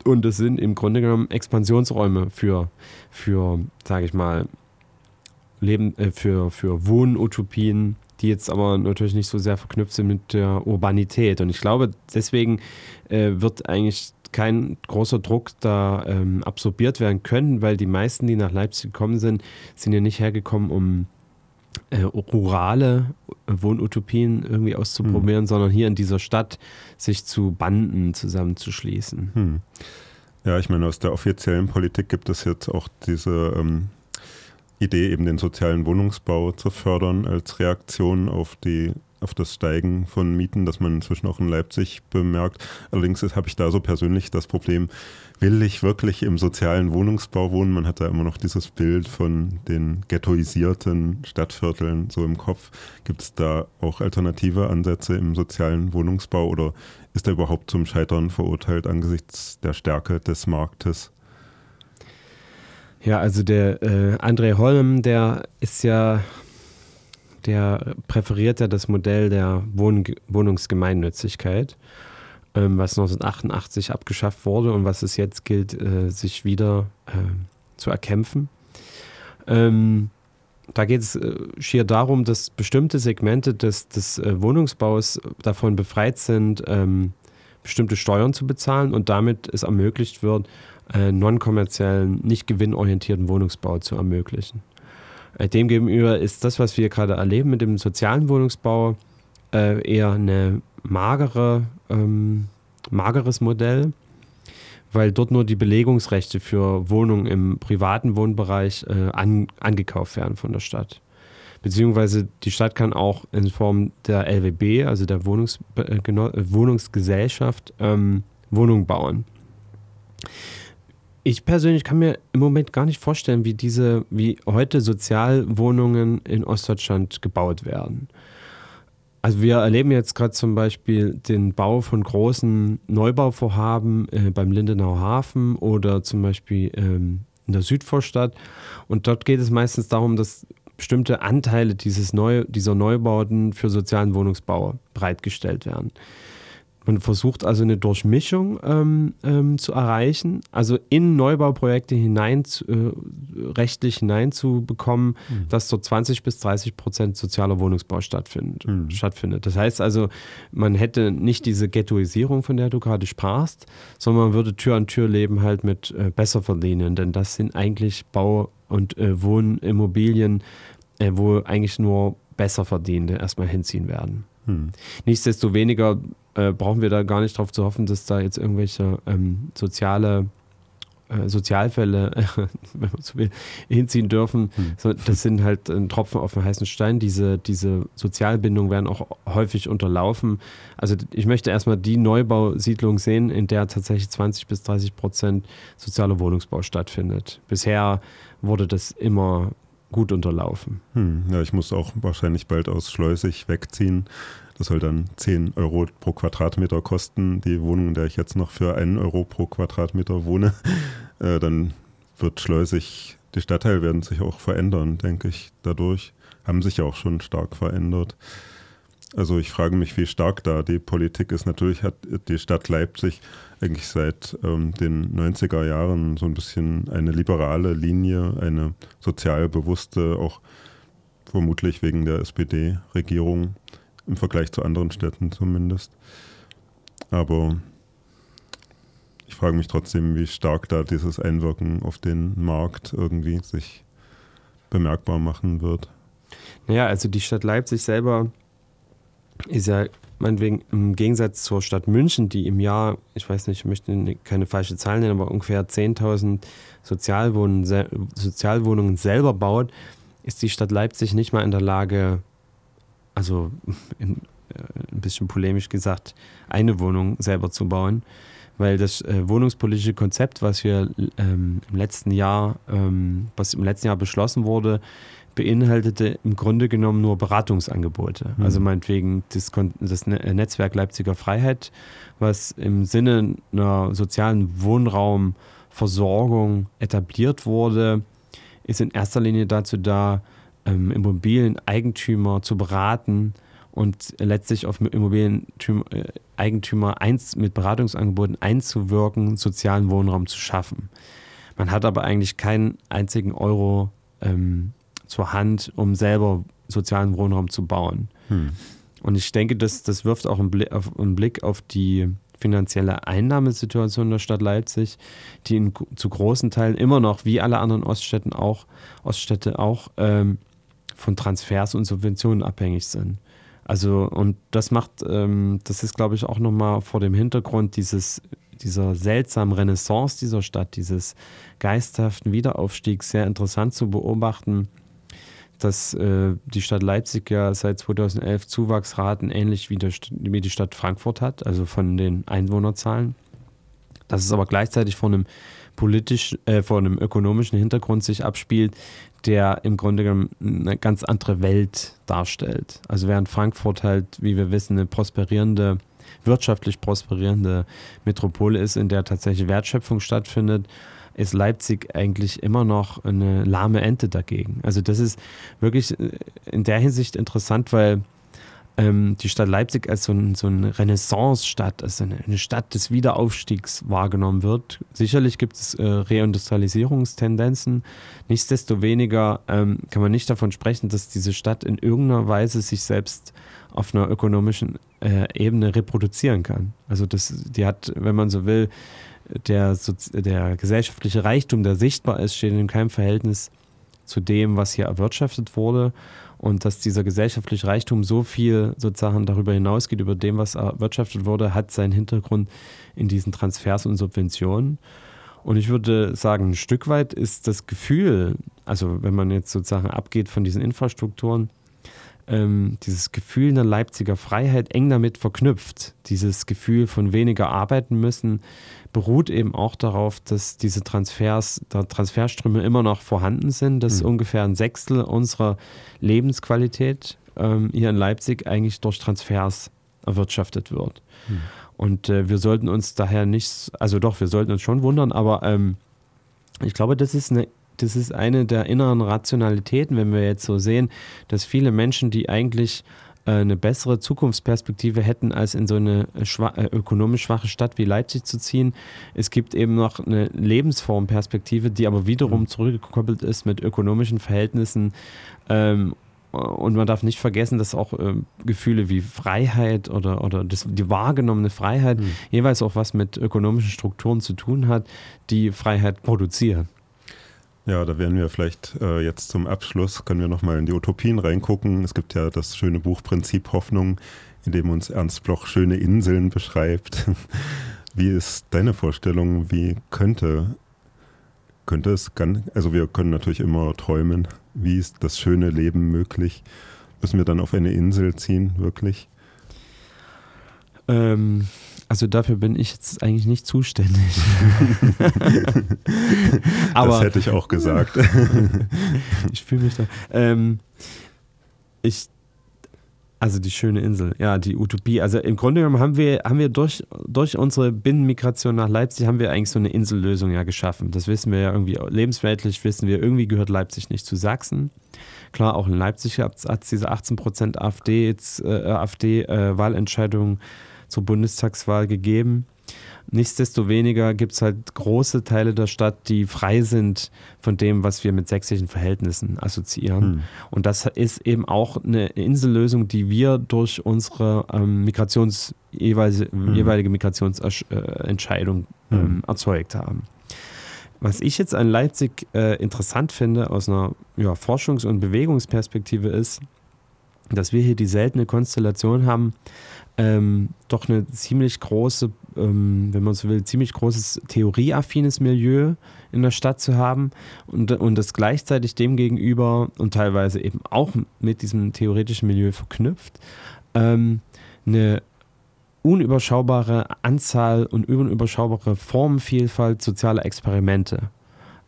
und es sind im Grunde genommen Expansionsräume für, für sage ich mal, Leben, äh, für, für Wohnutopien, die jetzt aber natürlich nicht so sehr verknüpft sind mit der Urbanität. Und ich glaube, deswegen äh, wird eigentlich kein großer Druck da ähm, absorbiert werden können, weil die meisten, die nach Leipzig gekommen sind, sind ja nicht hergekommen, um äh, rurale Wohnutopien irgendwie auszuprobieren, hm. sondern hier in dieser Stadt sich zu Banden zusammenzuschließen. Hm. Ja, ich meine, aus der offiziellen Politik gibt es jetzt auch diese ähm, Idee, eben den sozialen Wohnungsbau zu fördern als Reaktion auf die auf das Steigen von Mieten, das man inzwischen auch in Leipzig bemerkt. Allerdings habe ich da so persönlich das Problem, will ich wirklich im sozialen Wohnungsbau wohnen? Man hat da immer noch dieses Bild von den ghettoisierten Stadtvierteln so im Kopf. Gibt es da auch alternative Ansätze im sozialen Wohnungsbau oder ist er überhaupt zum Scheitern verurteilt angesichts der Stärke des Marktes? Ja, also der äh, André Holm, der ist ja, der präferiert ja das Modell der Wohn Wohnungsgemeinnützigkeit ähm, was 1988 abgeschafft wurde und was es jetzt gilt, äh, sich wieder äh, zu erkämpfen. Ähm, da geht es äh, schier darum, dass bestimmte Segmente des, des äh, Wohnungsbaus davon befreit sind, ähm, bestimmte Steuern zu bezahlen und damit es ermöglicht wird, äh, non-kommerziellen, nicht gewinnorientierten Wohnungsbau zu ermöglichen. Äh, demgegenüber ist das, was wir gerade erleben mit dem sozialen Wohnungsbau, äh, eher eine magere, ähm, mageres Modell, weil dort nur die Belegungsrechte für Wohnungen im privaten Wohnbereich äh, an, angekauft werden von der Stadt. Beziehungsweise die Stadt kann auch in Form der LWB, also der Wohnungs, äh, Wohnungsgesellschaft, ähm, Wohnungen bauen. Ich persönlich kann mir im Moment gar nicht vorstellen, wie diese, wie heute Sozialwohnungen in Ostdeutschland gebaut werden. Also wir erleben jetzt gerade zum Beispiel den Bau von großen Neubauvorhaben äh, beim Lindenauer Hafen oder zum Beispiel ähm, in der Südvorstadt. Und dort geht es meistens darum, dass bestimmte Anteile dieses Neu dieser Neubauten für sozialen Wohnungsbau bereitgestellt werden. Man versucht also eine Durchmischung ähm, ähm, zu erreichen, also in Neubauprojekte hinein, äh, rechtlich hineinzubekommen, mhm. dass dort 20 bis 30 Prozent sozialer Wohnungsbau stattfindet, mhm. stattfindet. Das heißt also, man hätte nicht diese Ghettoisierung, von der du gerade sprachst, sondern man würde Tür an Tür leben halt mit äh, besser verdienen, denn das sind eigentlich Bau- und äh, Wohnimmobilien, äh, wo eigentlich nur besser Verdienende erstmal hinziehen werden. Hm. Nichtsdestoweniger äh, brauchen wir da gar nicht darauf zu hoffen, dass da jetzt irgendwelche ähm, soziale äh, Sozialfälle, wenn man so will, hinziehen dürfen. Hm. Das sind halt ein Tropfen auf den heißen Stein. Diese, diese Sozialbindungen werden auch häufig unterlaufen. Also ich möchte erstmal die Neubausiedlung sehen, in der tatsächlich 20 bis 30 Prozent sozialer Wohnungsbau stattfindet. Bisher wurde das immer gut unterlaufen. Hm, ja, ich muss auch wahrscheinlich bald aus Schleusig wegziehen. Das soll dann 10 Euro pro Quadratmeter kosten, die Wohnung, in der ich jetzt noch für 1 Euro pro Quadratmeter wohne. Äh, dann wird Schleusig, die Stadtteile werden sich auch verändern, denke ich, dadurch. Haben sich ja auch schon stark verändert. Also ich frage mich, wie stark da die Politik ist. Natürlich hat die Stadt Leipzig eigentlich seit ähm, den 90er Jahren so ein bisschen eine liberale Linie, eine sozial bewusste, auch vermutlich wegen der SPD-Regierung im Vergleich zu anderen Städten zumindest. Aber ich frage mich trotzdem, wie stark da dieses Einwirken auf den Markt irgendwie sich bemerkbar machen wird. Naja, also die Stadt Leipzig selber ist ja meinetwegen im Gegensatz zur Stadt München, die im Jahr, ich weiß nicht, ich möchte keine falsche Zahl nennen, aber ungefähr 10.000 Sozialwohnungen, Sozialwohnungen selber baut, ist die Stadt Leipzig nicht mal in der Lage, also in, äh, ein bisschen polemisch gesagt, eine Wohnung selber zu bauen, weil das äh, wohnungspolitische Konzept, was wir ähm, im letzten Jahr, ähm, was im letzten Jahr beschlossen wurde, beinhaltete im Grunde genommen nur Beratungsangebote. Mhm. Also meinetwegen das, das ne-, Netzwerk Leipziger Freiheit, was im Sinne einer sozialen Wohnraumversorgung etabliert wurde, ist in erster Linie dazu da, ähm, Immobilieneigentümer zu beraten und letztlich auf Immobilieneigentümer äh, eins, mit Beratungsangeboten einzuwirken, sozialen Wohnraum zu schaffen. Man hat aber eigentlich keinen einzigen Euro ähm, zur Hand, um selber sozialen Wohnraum zu bauen. Hm. Und ich denke, das, das wirft auch einen Blick, auf, einen Blick auf die finanzielle Einnahmesituation der Stadt Leipzig, die in, zu großen Teilen immer noch, wie alle anderen Oststädten auch, Oststädte auch, ähm, von Transfers und Subventionen abhängig sind. Also, und das macht, ähm, das ist, glaube ich, auch nochmal vor dem Hintergrund dieses, dieser seltsamen Renaissance dieser Stadt, dieses geisterhaften Wiederaufstiegs sehr interessant zu beobachten, dass äh, die Stadt Leipzig ja seit 2011 Zuwachsraten ähnlich wie, der, wie die Stadt Frankfurt hat, also von den Einwohnerzahlen. Dass es aber gleichzeitig vor einem politisch, äh, vor einem ökonomischen Hintergrund sich abspielt, der im Grunde genommen eine ganz andere Welt darstellt. Also während Frankfurt halt, wie wir wissen, eine prosperierende, wirtschaftlich prosperierende Metropole ist, in der tatsächlich Wertschöpfung stattfindet, ist Leipzig eigentlich immer noch eine lahme Ente dagegen. Also das ist wirklich äh, in der Hinsicht interessant, weil ähm, die Stadt Leipzig als so, ein, so eine Renaissance-Stadt, als eine, eine, Stadt des Wiederaufstiegs wahrgenommen wird. Sicherlich gibt es äh, Reindustrialisierungstendenzen. Nichtsdestoweniger ähm, kann man nicht davon sprechen, dass diese Stadt in irgendeiner Weise sich selbst auf einer ökonomischen äh, Ebene reproduzieren kann. Also das, die hat, wenn man so will, der, der gesellschaftliche Reichtum, der sichtbar ist, steht in keinem Verhältnis zu dem, was hier erwirtschaftet wurde. Und dass dieser gesellschaftliche Reichtum so viel sozusagen darüber hinausgeht, über dem, was erwirtschaftet wurde, hat seinen Hintergrund in diesen Transfers und Subventionen. Und ich würde sagen, ein Stück weit ist das Gefühl, also wenn man jetzt sozusagen abgeht von diesen Infrastrukturen, ähm, dieses Gefühl einer Leipziger Freiheit eng damit verknüpft. Dieses Gefühl von weniger arbeiten müssen beruht eben auch darauf, dass diese Transfers, Transferströme immer noch vorhanden sind, dass mhm. ungefähr ein Sechstel unserer Lebensqualität ähm, hier in Leipzig eigentlich durch Transfers erwirtschaftet wird. Mhm. Und äh, wir sollten uns daher nicht, also doch, wir sollten uns schon wundern, aber ähm, ich glaube, das ist eine das ist eine der inneren Rationalitäten, wenn wir jetzt so sehen, dass viele Menschen, die eigentlich eine bessere Zukunftsperspektive hätten, als in so eine schwa äh, ökonomisch schwache Stadt wie Leipzig zu ziehen. Es gibt eben noch eine Lebensformperspektive, die aber wiederum mhm. zurückgekoppelt ist mit ökonomischen Verhältnissen. Ähm, und man darf nicht vergessen, dass auch äh, Gefühle wie Freiheit oder, oder das, die wahrgenommene Freiheit mhm. jeweils auch was mit ökonomischen Strukturen zu tun hat, die Freiheit produzieren. Ja, da werden wir vielleicht äh, jetzt zum Abschluss, können wir nochmal in die Utopien reingucken. Es gibt ja das schöne Buch Prinzip Hoffnung, in dem uns Ernst Bloch schöne Inseln beschreibt. Wie ist deine Vorstellung, wie könnte könnte es ganz, also wir können natürlich immer träumen, wie ist das schöne Leben möglich? Müssen wir dann auf eine Insel ziehen, wirklich? Ähm, also dafür bin ich jetzt eigentlich nicht zuständig. Aber, das hätte ich auch gesagt. ich fühle mich da. Ähm, ich, also die schöne Insel, ja, die Utopie. Also im Grunde genommen haben wir, haben wir durch, durch unsere Binnenmigration nach Leipzig haben wir eigentlich so eine Insellösung ja geschaffen. Das wissen wir ja irgendwie, lebensweltlich wissen wir, irgendwie gehört Leipzig nicht zu Sachsen. Klar, auch in Leipzig hat es diese 18% AfD, äh, AfD-Wahlentscheidung äh, zur Bundestagswahl gegeben. Nichtsdestoweniger gibt es halt große Teile der Stadt, die frei sind von dem, was wir mit sächsischen Verhältnissen assoziieren. Hm. Und das ist eben auch eine Insellösung, die wir durch unsere ähm, Migrations, jeweilige, hm. jeweilige Migrationsentscheidung hm. ähm, erzeugt haben. Was ich jetzt an Leipzig äh, interessant finde aus einer ja, Forschungs- und Bewegungsperspektive ist, dass wir hier die seltene Konstellation haben, ähm, doch eine ziemlich große, ähm, wenn man so will, ziemlich großes theorieaffines Milieu in der Stadt zu haben. Und, und das gleichzeitig dem gegenüber und teilweise eben auch mit diesem theoretischen Milieu verknüpft, ähm, eine unüberschaubare Anzahl und unüberschaubare Formenvielfalt sozialer Experimente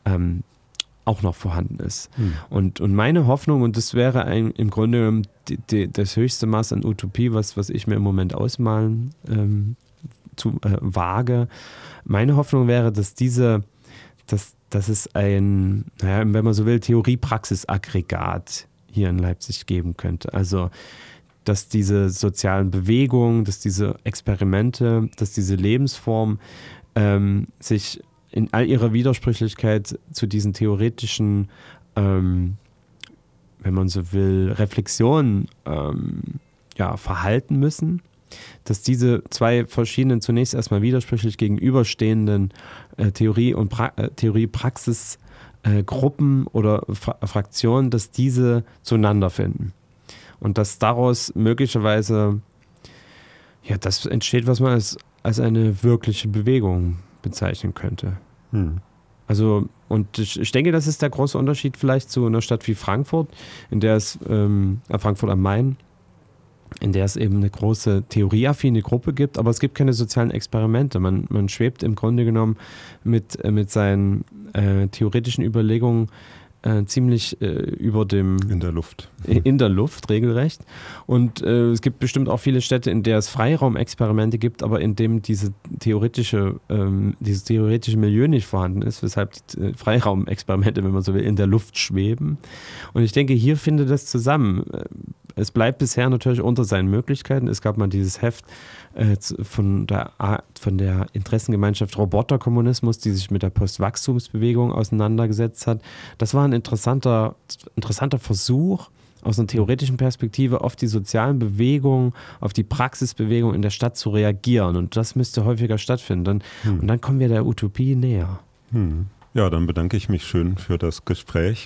ähm, auch noch vorhanden ist. Hm. Und, und meine Hoffnung, und das wäre ein, im Grunde die, die, das höchste Maß an Utopie, was, was ich mir im Moment ausmalen ähm, zu, äh, wage, meine Hoffnung wäre, dass diese, dass, dass es ein, naja, wenn man so will, Theorie-Praxis-Aggregat hier in Leipzig geben könnte. Also dass diese sozialen Bewegungen, dass diese Experimente, dass diese Lebensform ähm, sich in all ihrer Widersprüchlichkeit zu diesen theoretischen, ähm, wenn man so will, Reflexionen ähm, ja, verhalten müssen, dass diese zwei verschiedenen, zunächst erstmal widersprüchlich gegenüberstehenden äh, Theorie- und pra äh, Theorie-Praxis-Gruppen äh, oder Fra Fraktionen, dass diese zueinander finden. Und dass daraus möglicherweise ja, das entsteht, was man als, als eine wirkliche Bewegung bezeichnen könnte. Hm. Also, und ich, denke, das ist der große Unterschied vielleicht zu einer Stadt wie Frankfurt, in der es, ähm, äh, Frankfurt am Main, in der es eben eine große theorieaffine Gruppe gibt, aber es gibt keine sozialen Experimente. Man, man schwebt im Grunde genommen mit, äh, mit seinen äh, theoretischen Überlegungen äh, ziemlich äh, über dem. In der Luft. In der Luft, regelrecht. Und äh, es gibt bestimmt auch viele Städte, in der es Freiraumexperimente gibt, aber in dem diese theoretische, ähm, dieses theoretische Milieu nicht vorhanden ist, weshalb die äh, Freiraumexperimente, wenn man so will, in der Luft schweben. Und ich denke, hier findet das zusammen. Es bleibt bisher natürlich unter seinen Möglichkeiten. Es gab mal dieses Heft äh, von, der, von der Interessengemeinschaft Roboterkommunismus, die sich mit der Postwachstumsbewegung auseinandergesetzt hat. Das war ein interessanter, interessanter Versuch, aus einer theoretischen Perspektive auf die sozialen Bewegungen, auf die Praxisbewegung in der Stadt zu reagieren. Und das müsste häufiger stattfinden. Hm. Und dann kommen wir der Utopie näher. Hm. Ja, dann bedanke ich mich schön für das Gespräch